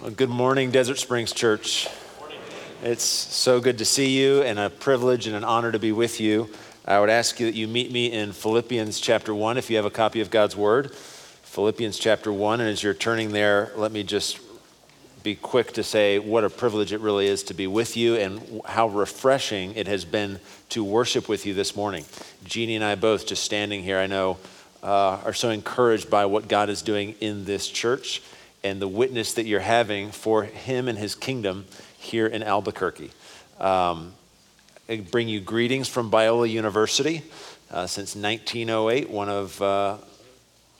Well, good morning, Desert Springs Church. It's so good to see you and a privilege and an honor to be with you. I would ask you that you meet me in Philippians chapter 1 if you have a copy of God's Word. Philippians chapter 1. And as you're turning there, let me just be quick to say what a privilege it really is to be with you and how refreshing it has been to worship with you this morning. Jeannie and I both just standing here, I know, uh, are so encouraged by what God is doing in this church and the witness that you're having for him and his kingdom here in Albuquerque. Um, I bring you greetings from Biola University. Uh, since 1908, one of uh,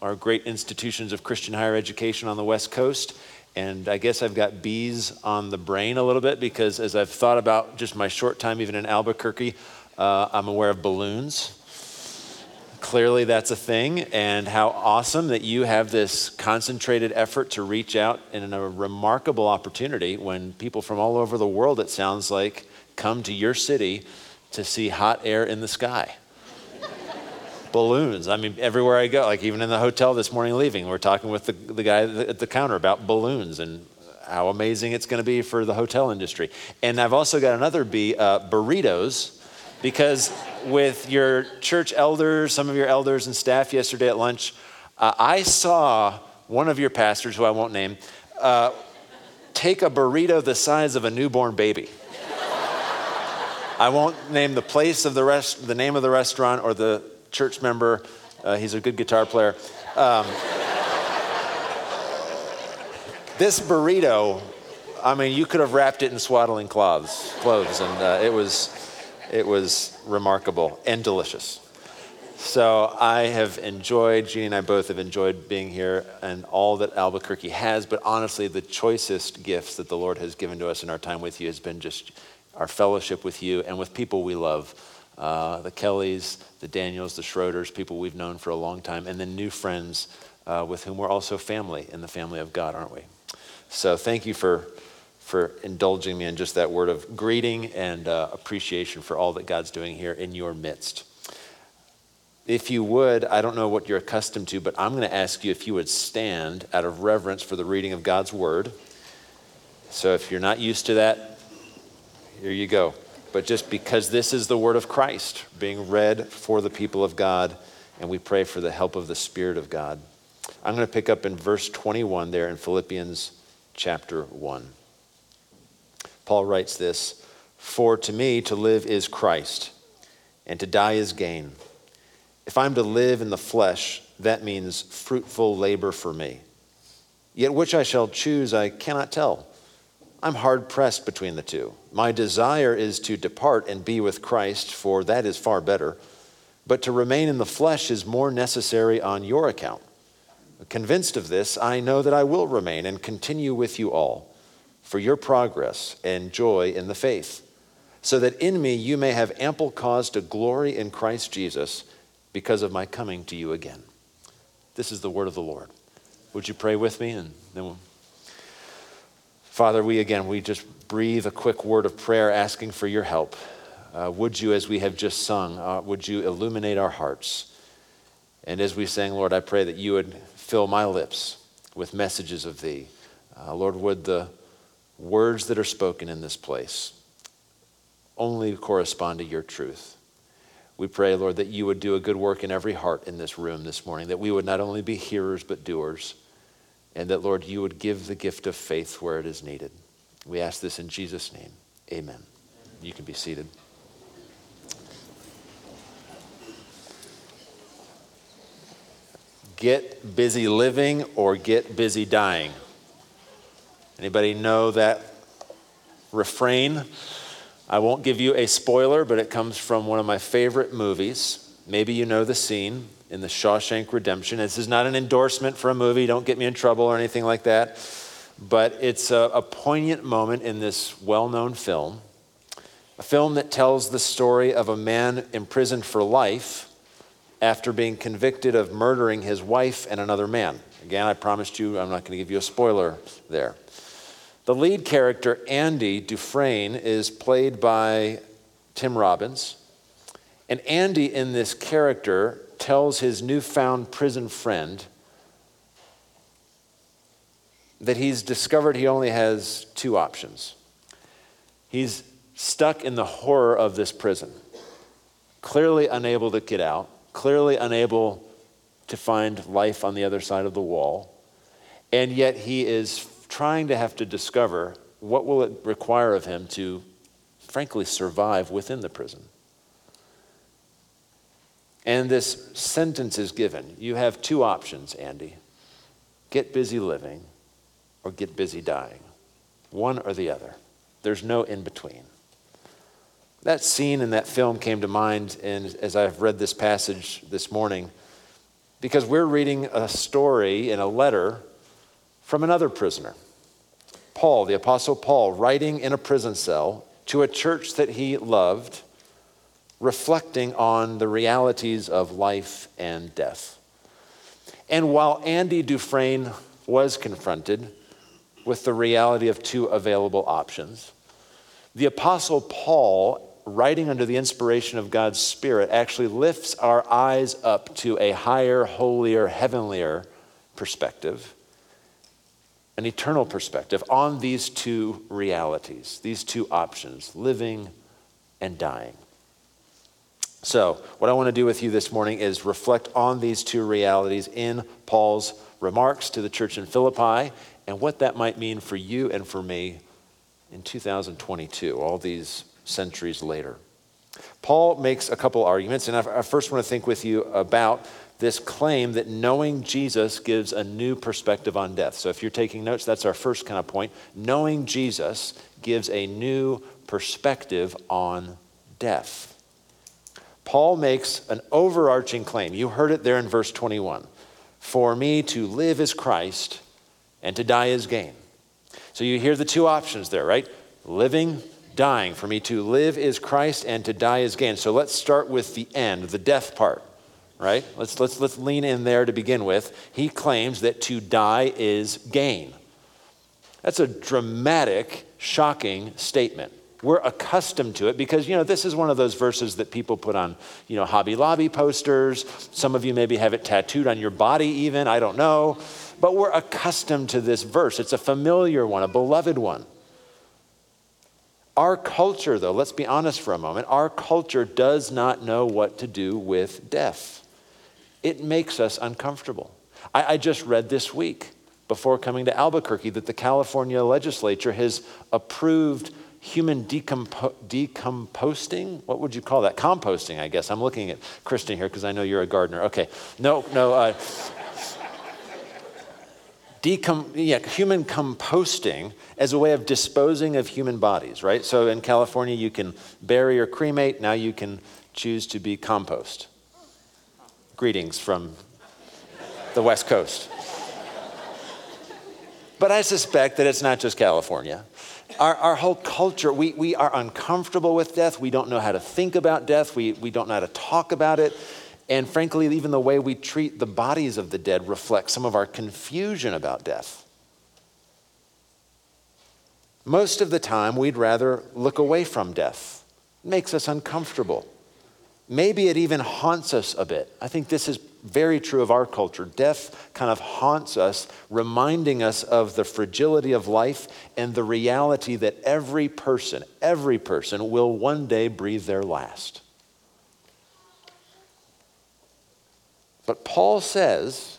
our great institutions of Christian higher education on the West Coast. And I guess I've got bees on the brain a little bit because as I've thought about just my short time even in Albuquerque, uh, I'm aware of balloons clearly that's a thing, and how awesome that you have this concentrated effort to reach out in a remarkable opportunity when people from all over the world, it sounds like, come to your city to see hot air in the sky. balloons. I mean, everywhere I go, like even in the hotel this morning leaving, we're talking with the, the guy at the counter about balloons and how amazing it's going to be for the hotel industry. And I've also got another B, uh, burritos because with your church elders, some of your elders and staff yesterday at lunch, uh, I saw one of your pastors, who I won't name, uh, take a burrito the size of a newborn baby. I won't name the place of the rest, the name of the restaurant or the church member. Uh, he's a good guitar player. Um, this burrito, I mean, you could have wrapped it in swaddling cloths, clothes, and uh, it was it was remarkable and delicious. So I have enjoyed, Jeannie and I both have enjoyed being here and all that Albuquerque has, but honestly, the choicest gifts that the Lord has given to us in our time with you has been just our fellowship with you and with people we love. Uh, the Kellys, the Daniels, the Schroeders, people we've known for a long time, and then new friends uh, with whom we're also family in the family of God, aren't we? So thank you for for indulging me in just that word of greeting and uh, appreciation for all that God's doing here in your midst. If you would, I don't know what you're accustomed to, but I'm going to ask you if you would stand out of reverence for the reading of God's word. So if you're not used to that, here you go. But just because this is the word of Christ being read for the people of God, and we pray for the help of the Spirit of God. I'm going to pick up in verse 21 there in Philippians chapter 1. Paul writes this For to me to live is Christ, and to die is gain. If I'm to live in the flesh, that means fruitful labor for me. Yet which I shall choose, I cannot tell. I'm hard pressed between the two. My desire is to depart and be with Christ, for that is far better. But to remain in the flesh is more necessary on your account. Convinced of this, I know that I will remain and continue with you all for your progress and joy in the faith, so that in me you may have ample cause to glory in Christ Jesus because of my coming to you again. This is the word of the Lord. Would you pray with me? And then we'll... Father, we again, we just breathe a quick word of prayer asking for your help. Uh, would you, as we have just sung, uh, would you illuminate our hearts? And as we sang, Lord, I pray that you would fill my lips with messages of thee. Uh, Lord, would the words that are spoken in this place only correspond to your truth. We pray, Lord, that you would do a good work in every heart in this room this morning, that we would not only be hearers but doers, and that, Lord, you would give the gift of faith where it is needed. We ask this in Jesus' name. Amen. You can be seated. Get busy living or get busy dying. Anybody know that refrain? I won't give you a spoiler, but it comes from one of my favorite movies. Maybe you know the scene in the Shawshank Redemption. This is not an endorsement for a movie, don't get me in trouble or anything like that. But it's a, a poignant moment in this well known film, a film that tells the story of a man imprisoned for life after being convicted of murdering his wife and another man. Again, I promised you I'm not going to give you a spoiler there. The lead character, Andy Dufresne, is played by Tim Robbins. And Andy, in this character, tells his newfound prison friend that he's discovered he only has two options. He's stuck in the horror of this prison, clearly unable to get out, clearly unable to find life on the other side of the wall, and yet he is trying to have to discover what will it require of him to frankly survive within the prison. And this sentence is given. You have two options, Andy get busy living or get busy dying. One or the other. There's no in between. That scene in that film came to mind and as I've read this passage this morning because we're reading a story in a letter from another prisoner. Paul, the Apostle Paul, writing in a prison cell to a church that he loved, reflecting on the realities of life and death. And while Andy Dufresne was confronted with the reality of two available options, the Apostle Paul, writing under the inspiration of God's Spirit, actually lifts our eyes up to a higher, holier, heavenlier perspective, an eternal perspective on these two realities, these two options, living and dying. So, what I want to do with you this morning is reflect on these two realities in Paul's remarks to the church in Philippi and what that might mean for you and for me in 2022, all these centuries later. Paul makes a couple arguments, and I first want to think with you about this claim that knowing Jesus gives a new perspective on death. So, if you're taking notes, that's our first kind of point. Knowing Jesus gives a new perspective on death. Paul makes an overarching claim. You heard it there in verse 21. For me to live is Christ and to die is gain. So you hear the two options there, right? Living, dying. For me to live is Christ and to die is gain. So let's start with the end, the death part, right? Let's, let's, let's lean in there to begin with. He claims that to die is gain. That's a dramatic, shocking statement we're accustomed to it because you know this is one of those verses that people put on you know hobby lobby posters some of you maybe have it tattooed on your body even i don't know but we're accustomed to this verse it's a familiar one a beloved one our culture though let's be honest for a moment our culture does not know what to do with death it makes us uncomfortable i, I just read this week before coming to albuquerque that the california legislature has approved human decompo- decomposting. What would you call that? Composting, I guess. I'm looking at Kristen here because I know you're a gardener. Okay. No, no. Uh, decom- yeah, human composting as a way of disposing of human bodies, right? So in California, you can bury or cremate. Now you can choose to be compost. Greetings from the West Coast. But I suspect that it's not just California our, our whole culture, we, we are uncomfortable with death. We don't know how to think about death. We, we don't know how to talk about it. And frankly, even the way we treat the bodies of the dead reflects some of our confusion about death. Most of the time, we'd rather look away from death. It makes us uncomfortable. Maybe it even haunts us a bit. I think this is very true of our culture. Death kind of haunts us, reminding us of the fragility of life and the reality that every person, every person will one day breathe their last. But Paul says,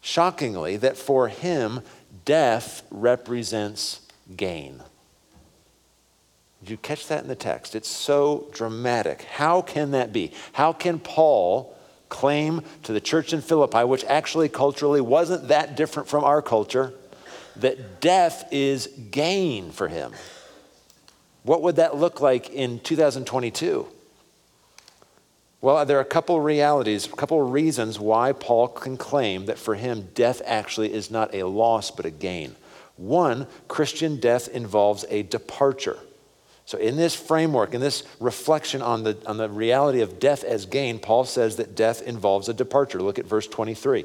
shockingly, that for him, death represents gain. Did you catch that in the text? It's so dramatic. How can that be? How can Paul claim to the church in Philippi, which actually culturally wasn't that different from our culture, that death is gain for him? What would that look like in 2022? Well, there are a couple realities, a couple reasons why Paul can claim that for him, death actually is not a loss but a gain. One, Christian death involves a departure. So, in this framework, in this reflection on the, on the reality of death as gain, Paul says that death involves a departure. Look at verse 23.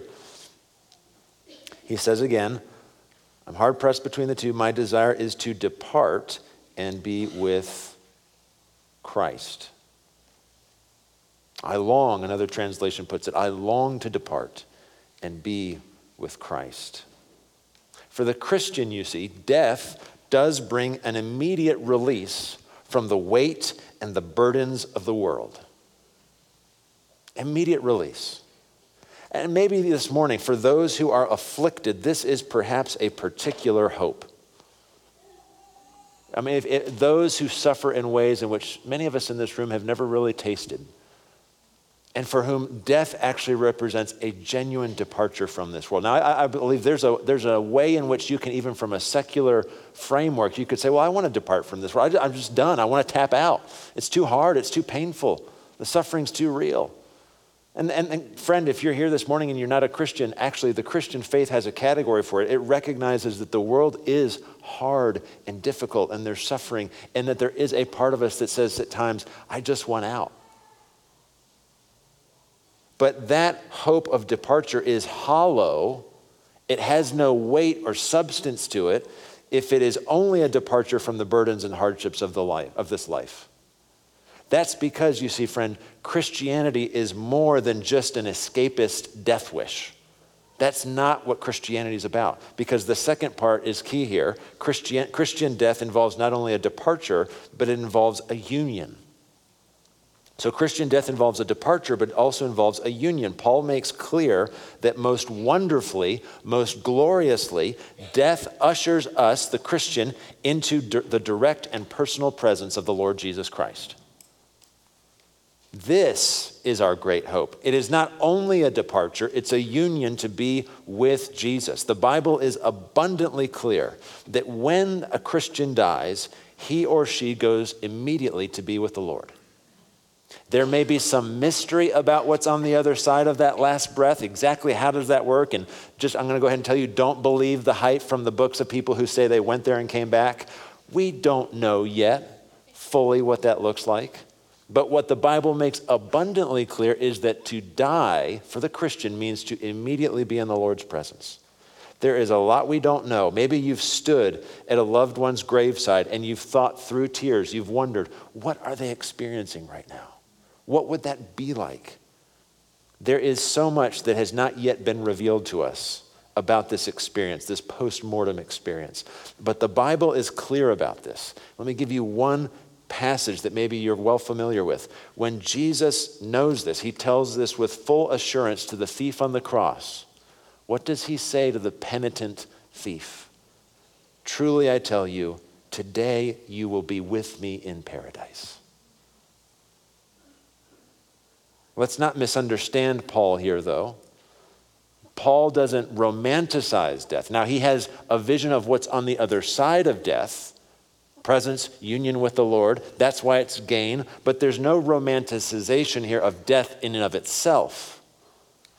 He says again, I'm hard pressed between the two. My desire is to depart and be with Christ. I long, another translation puts it, I long to depart and be with Christ. For the Christian, you see, death does bring an immediate release from the weight and the burdens of the world. Immediate release. And maybe this morning, for those who are afflicted, this is perhaps a particular hope. I mean, if, if, those who suffer in ways in which many of us in this room have never really tasted, and for whom death actually represents a genuine departure from this world. Now, I, I, believe there's a, there's a way in which you can, even from a secular framework, you could say, Well, I want to depart from this world. I'm just done. I want to tap out. It's too hard. It's too painful. The suffering's too real. And, and, and, friend, if you're here this morning and you're not a Christian, actually, the Christian faith has a category for it. It recognizes that the world is hard and difficult and there's suffering, and that there is a part of us that says at times, I just want out. But that hope of departure is hollow, it has no weight or substance to it if it is only a departure from the burdens and hardships of, the life, of this life. That's because, you see, friend, Christianity is more than just an escapist death wish. That's not what Christianity is about. Because the second part is key here. Christian, Christian death involves not only a departure, but it involves a union. So, Christian death involves a departure, but also involves a union. Paul makes clear that most wonderfully, most gloriously, death ushers us, the Christian, into the direct and personal presence of the Lord Jesus Christ. This is our great hope. It is not only a departure, it's a union to be with Jesus. The Bible is abundantly clear that when a Christian dies, he or she goes immediately to be with the Lord. There may be some mystery about what's on the other side of that last breath. Exactly how does that work? And just, I'm going to go ahead and tell you don't believe the hype from the books of people who say they went there and came back. We don't know yet fully what that looks like. But what the Bible makes abundantly clear is that to die for the Christian means to immediately be in the Lord's presence. There is a lot we don't know. Maybe you've stood at a loved one's graveside and you've thought through tears. You've wondered, what are they experiencing right now? What would that be like? There is so much that has not yet been revealed to us about this experience, this post mortem experience. But the Bible is clear about this. Let me give you one passage that maybe you're well familiar with. When Jesus knows this, he tells this with full assurance to the thief on the cross. What does he say to the penitent thief? Truly, I tell you, today you will be with me in paradise. Let's not misunderstand Paul here, though. Paul doesn't romanticize death. Now, he has a vision of what's on the other side of death presence, union with the Lord. That's why it's gain. But there's no romanticization here of death in and of itself.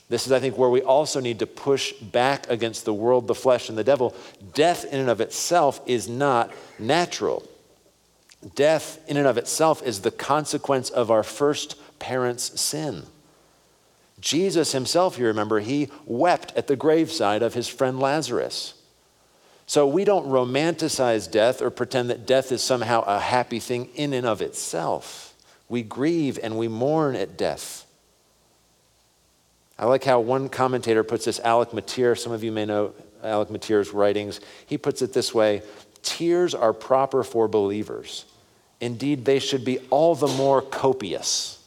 This is, I think, where we also need to push back against the world, the flesh, and the devil. Death in and of itself is not natural. Death in and of itself is the consequence of our first parent's sin. Jesus himself, you remember, he wept at the graveside of his friend Lazarus. So we don't romanticize death or pretend that death is somehow a happy thing in and of itself. We grieve and we mourn at death. I like how one commentator puts this, Alec Motyer. Some of you may know Alec Motyer's writings. He puts it this way Tears are proper for believers. Indeed, they should be all the more copious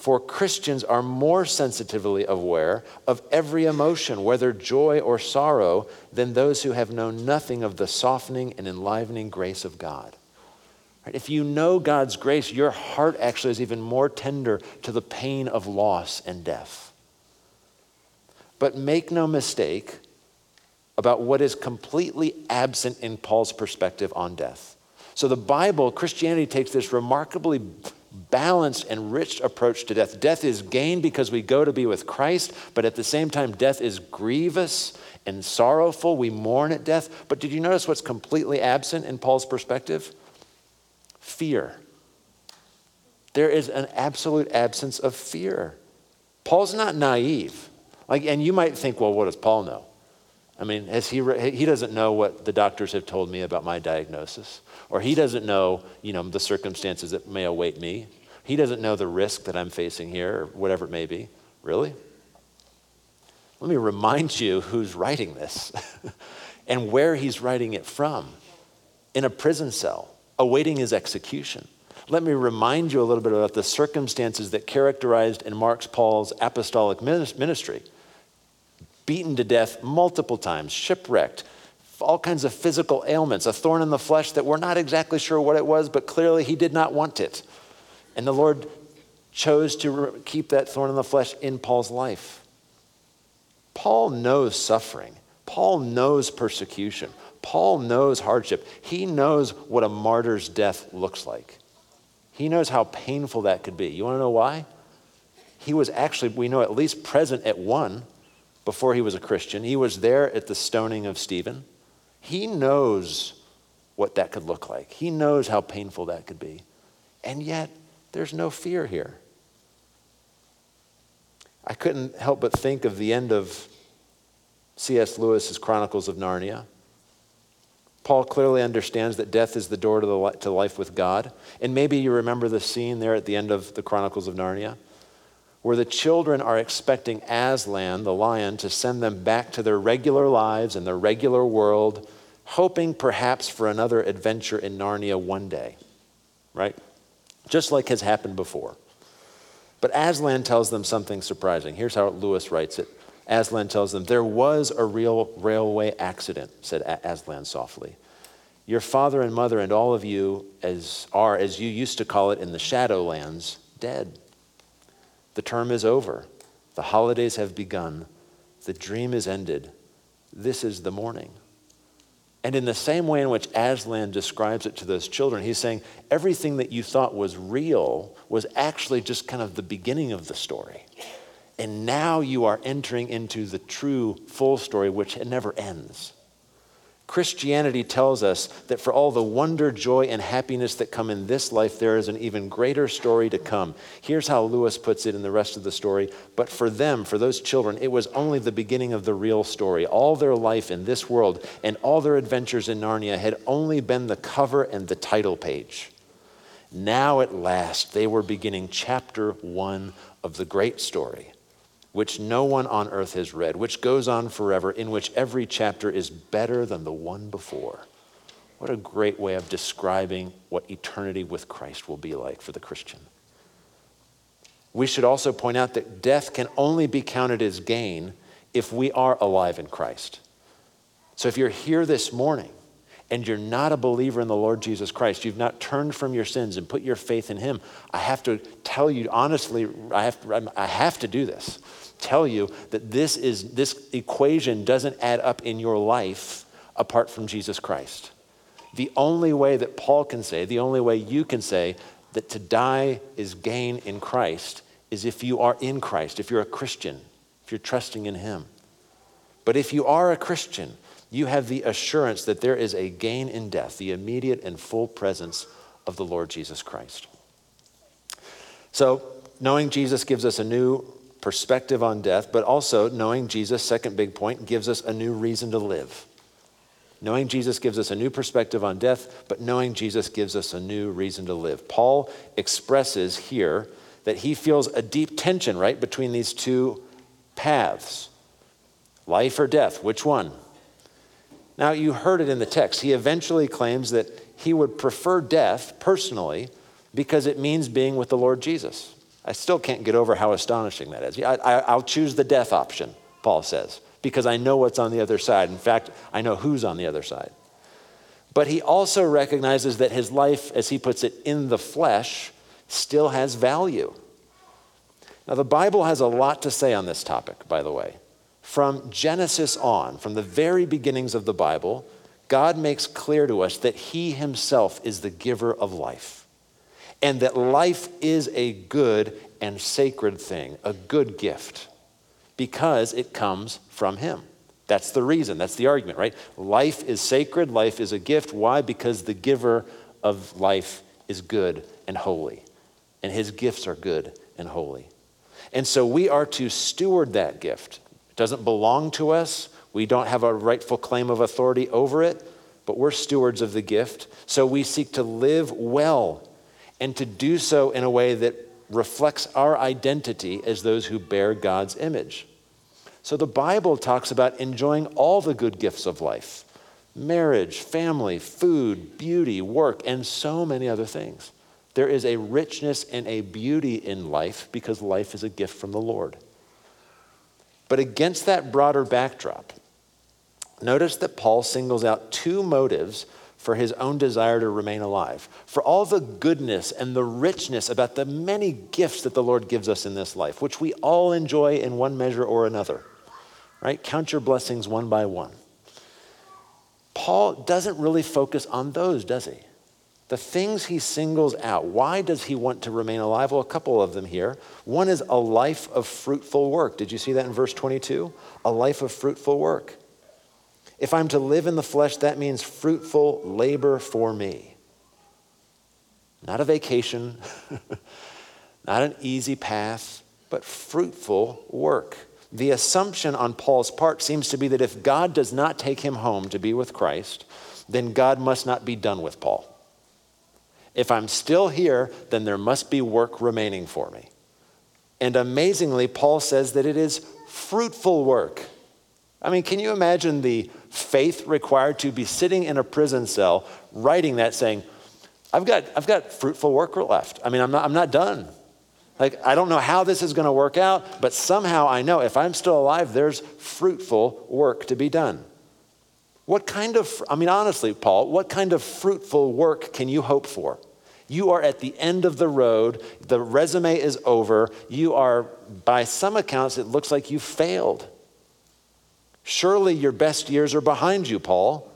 for Christians are more sensitively aware of every emotion, whether joy or sorrow, than those who have known nothing of the softening and enlivening grace of God. Right? If you know God's grace, your heart actually is even more tender to the pain of loss and death. But make no mistake about what is completely absent in Paul's perspective on death. So the Bible, Christianity takes this remarkably balanced and rich approach to death. Death is gain because we go to be with Christ, but at the same time, death is grievous and sorrowful. We mourn at death. But did you notice what's completely absent in Paul's perspective? Fear. There is an absolute absence of fear. Paul's not naive. Like, and you might think, well, what does Paul know? I mean, he, he doesn't know what the doctors have told me about my diagnosis, or he doesn't know, you know, the circumstances that may await me. He doesn't know the risk that I'm facing here, or whatever it may be. Really? Let me remind you who's writing this. and where he's writing it from in a prison cell, awaiting his execution. Let me remind you a little bit about the circumstances that characterized and marks Paul's apostolic ministry. Beaten to death multiple times, shipwrecked, all kinds of physical ailments, a thorn in the flesh that we're not exactly sure what it was, but clearly he did not want it. And the Lord chose to keep that thorn in the flesh in Paul's life. Paul knows suffering. Paul knows persecution. Paul knows hardship. He knows what a martyr's death looks like. He knows how painful that could be. You want to know why? He was actually, we know, at least present at one before he was a Christian. He was there at the stoning of Stephen. He knows what that could look like, he knows how painful that could be. And yet, there's no fear here. I couldn't help but think of the end of C.S. Lewis's Chronicles of Narnia. Paul clearly understands that death is the door to, the, to life with God. And maybe you remember the scene there at the end of the Chronicles of Narnia, where the children are expecting Aslan, the lion, to send them back to their regular lives and their regular world, hoping perhaps for another adventure in Narnia one day, right? Just like has happened before. But Aslan tells them something surprising. Here's how Lewis writes it. Aslan tells them, There was a real railway accident, said Aslan softly. Your father and mother and all of you as, are, as you used to call it in the Shadowlands, dead. The term is over. The holidays have begun. The dream is ended. This is the morning. And in the same way in which Aslan describes it to those children, he's saying everything that you thought was real was actually just kind of the beginning of the story. And now you are entering into the true full story, which never ends. Christianity tells us that for all the wonder, joy, and happiness that come in this life, there is an even greater story to come. Here's how Lewis puts it in the rest of the story. But for them, for those children, it was only the beginning of the real story. All their life in this world and all their adventures in Narnia had only been the cover and the title page. Now, at last, they were beginning chapter one of the great story which no one on earth has read, which goes on forever, in which every chapter is better than the one before. What a great way of describing what eternity with Christ will be like for the Christian. We should also point out that death can only be counted as gain if we are alive in Christ. So if you're here this morning and you're not a believer in the Lord Jesus Christ, you've not turned from your sins and put your faith in Him, I have to tell you honestly, I have to, I have to do this tell you that this is this equation doesn't add up in your life apart from Jesus Christ. The only way that Paul can say, the only way you can say that to die is gain in Christ is if you are in Christ, if you're a Christian, if you're trusting in him. But if you are a Christian, you have the assurance that there is a gain in death, the immediate and full presence of the Lord Jesus Christ. So, knowing Jesus gives us a new perspective on death, but also knowing Jesus, second big point, gives us a new reason to live. Knowing Jesus gives us a new perspective on death, but knowing Jesus gives us a new reason to live. Paul expresses here that he feels a deep tension, right, between these two paths life or death, which one? Now, you heard it in the text. He eventually claims that he would prefer death personally because it means being with the Lord Jesus. I still can't get over how astonishing that is. I, will choose the death option, Paul says, because I know what's on the other side. In fact, I know who's on the other side. But he also recognizes that his life, as he puts it, in the flesh, still has value. Now, the Bible has a lot to say on this topic, by the way. From Genesis on, from the very beginnings of the Bible, God makes clear to us that he himself is the giver of life and that life is a good and sacred thing, a good gift, because it comes from Him. That's the reason, that's the argument, right? Life is sacred, life is a gift. Why? Because the giver of life is good and holy, and His gifts are good and holy. And so we are to steward that gift. Doesn't belong to us, we don't have a rightful claim of authority over it, but we're stewards of the gift. So we seek to live well and to do so in a way that reflects our identity as those who bear God's image. So the Bible talks about enjoying all the good gifts of life marriage, family, food, beauty, work, and so many other things. There is a richness and a beauty in life because life is a gift from the Lord. But against that broader backdrop, notice that Paul singles out two motives for his own desire to remain alive, for all the goodness and the richness about the many gifts that the Lord gives us in this life, which we all enjoy in one measure or another. Right? Count your blessings one by one. Paul doesn't really focus on those, does he? The things he singles out. Why does he want to remain alive? Well, a couple of them here. One is a life of fruitful work. Did you see that in verse 22? A life of fruitful work. If I'm to live in the flesh, that means fruitful labor for me. Not a vacation, not an easy path, but fruitful work. The assumption on Paul's part seems to be that if God does not take him home to be with Christ, then God must not be done with Paul. If I'm still here, then there must be work remaining for me. And amazingly, Paul says that it is fruitful work. I mean, can you imagine the faith required to be sitting in a prison cell writing that saying, I've got, I've got fruitful work left. I mean, I'm not, I'm not done. Like, I don't know how this is going to work out, but somehow I know if I'm still alive, there's fruitful work to be done. What kind of, I mean, honestly, Paul, what kind of fruitful work can you hope for? You are at the end of the road. The resume is over. You are, by some accounts, it looks like you failed. Surely your best years are behind you, Paul.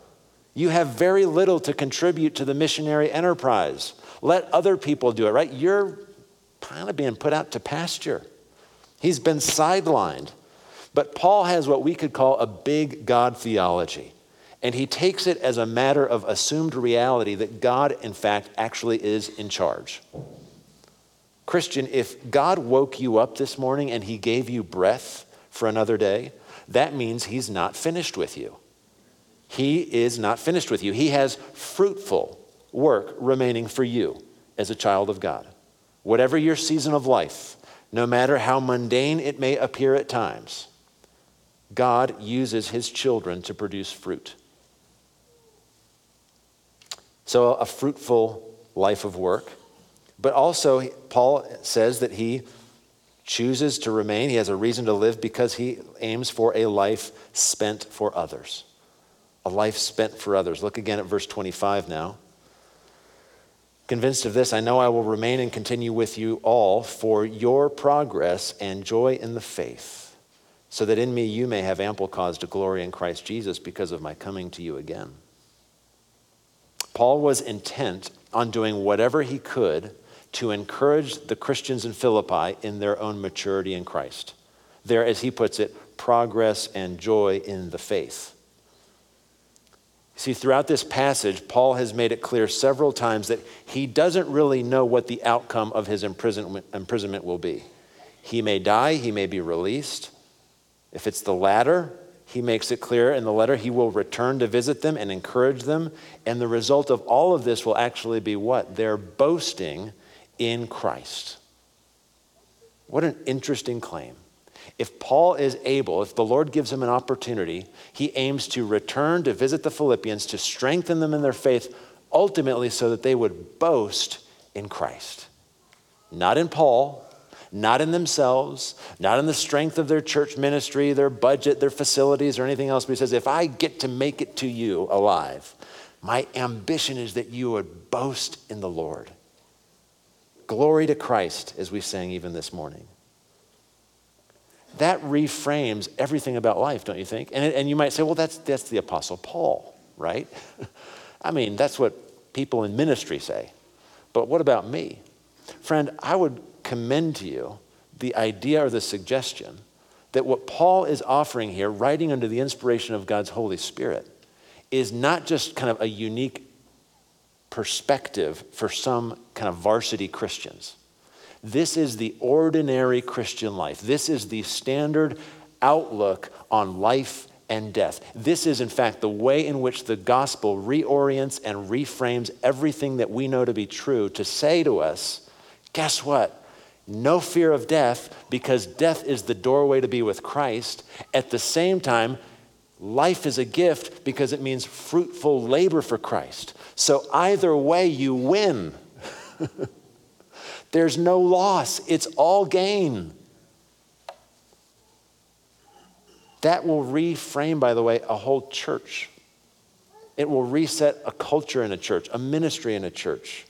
You have very little to contribute to the missionary enterprise. Let other people do it, right? You're kind of being put out to pasture. He's been sidelined. But Paul has what we could call a big God theology. And he takes it as a matter of assumed reality that God, in fact, actually is in charge. Christian, if God woke you up this morning and he gave you breath for another day, that means he's not finished with you. He is not finished with you. He has fruitful work remaining for you as a child of God. Whatever your season of life, no matter how mundane it may appear at times, God uses his children to produce fruit. So, a fruitful life of work. But also, Paul says that he chooses to remain, he has a reason to live because he aims for a life spent for others. A life spent for others. Look again at verse 25 now. Convinced of this, I know I will remain and continue with you all for your progress and joy in the faith, so that in me you may have ample cause to glory in Christ Jesus because of my coming to you again. Paul was intent on doing whatever he could to encourage the Christians in Philippi in their own maturity in Christ. There, as he puts it, progress and joy in the faith. See, throughout this passage, Paul has made it clear several times that he doesn't really know what the outcome of his imprisonment, will be. He may die, he may be released. If it's the latter, he makes it clear in the letter he will return to visit them and encourage them. And the result of all of this will actually be what? They're boasting in Christ. What an interesting claim. If Paul is able, if the Lord gives him an opportunity, he aims to return to visit the Philippians to strengthen them in their faith, ultimately, so that they would boast in Christ. Not in Paul, not in themselves, not in the strength of their church ministry, their budget, their facilities, or anything else. But he says, if I get to make it to you alive, my ambition is that you would boast in the Lord. Glory to Christ, as we sang even this morning. That reframes everything about life, don't you think? And, and you might say, well, that's, that's the Apostle Paul, right? I mean, that's what people in ministry say. But what about me? Friend, I would commend to you the idea or the suggestion that what Paul is offering here, writing under the inspiration of God's Holy Spirit, is not just kind of a unique perspective for some kind of varsity Christians. This is the ordinary Christian life. This is the standard outlook on life and death. This is, in fact, the way in which the gospel reorients and reframes everything that we know to be true to say to us, guess what? No fear of death because death is the doorway to be with Christ. At the same time, Life is a gift because it means fruitful labor for Christ. So either way, you win. There's no loss, it's all gain. That will reframe, by the way, a whole church. It will reset a culture in a church, a ministry in a church.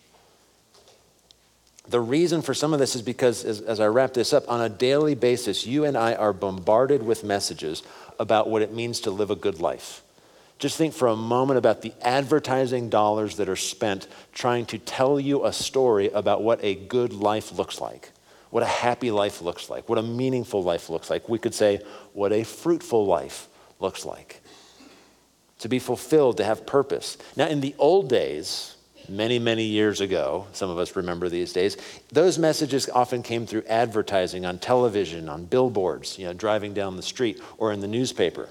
The reason for some of this is because, as, as, I wrap this up, on a daily basis, you and I are bombarded with messages about what it means to live a good life. Just think for a moment about the advertising dollars that are spent trying to tell you a story about what a good life looks like, what a happy life looks like, what a meaningful life looks like. We could say, what a fruitful life looks like. To be fulfilled, to have purpose. Now, in the old days, many, many years ago, some of us remember these days, those messages often came through advertising on television, on billboards, you know, driving down the street, or in the newspaper.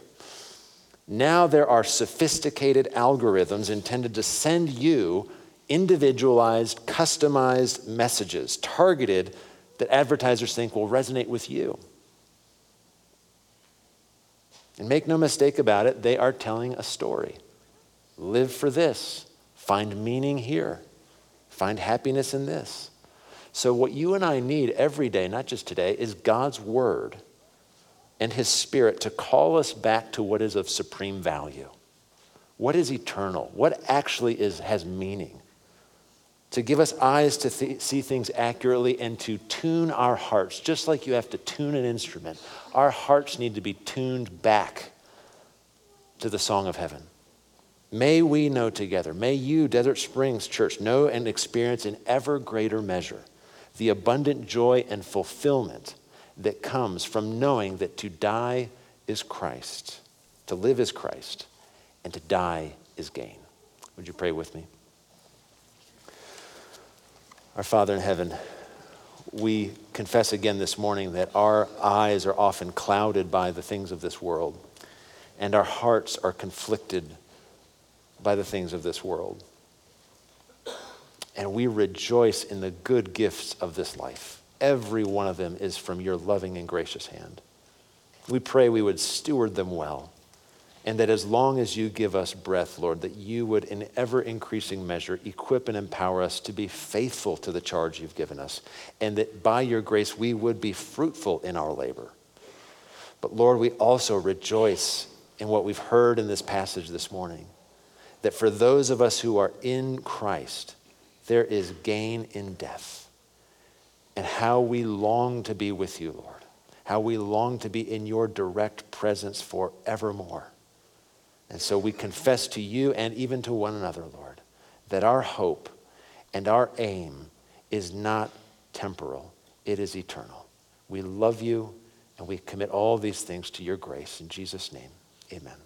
Now there are sophisticated algorithms intended to send you individualized, customized messages targeted that advertisers think will resonate with you. And make no mistake about it, they are telling a story. Live for this, find meaning here, find happiness in this. So, what you and I need every day, not just today, is God's Word and His Spirit to call us back to what is of supreme value. What is eternal? What actually is, has meaning? To give us eyes to th- see things accurately and to tune our hearts, just like you have to tune an instrument. Our hearts need to be tuned back to the song of heaven. May we know together, may you, Desert Springs Church, know and experience in ever greater measure the abundant joy and fulfillment that comes from knowing that to die is Christ, to live is Christ, and to die is gain. Would you pray with me? Our Father in heaven, we confess again this morning that our eyes are often clouded by the things of this world, and our hearts are conflicted by the things of this world. And we rejoice in the good gifts of this life every one of them is from your loving and gracious hand. We pray we would steward them well, and that as long as you give us breath, Lord, that you would, in ever increasing measure, equip and empower us to be faithful to the charge you've given us, and that by your grace we would be fruitful in our labor. But Lord, we also rejoice in what we've heard in this passage this morning that for those of us who are in Christ, there is gain in death and how we long to be with you, Lord. How we long to be in your direct presence forevermore. And so we confess to you and even to one another, Lord, that our hope and our aim is not temporal, it is eternal. We love you and we commit all these things to your grace. In Jesus' name, amen.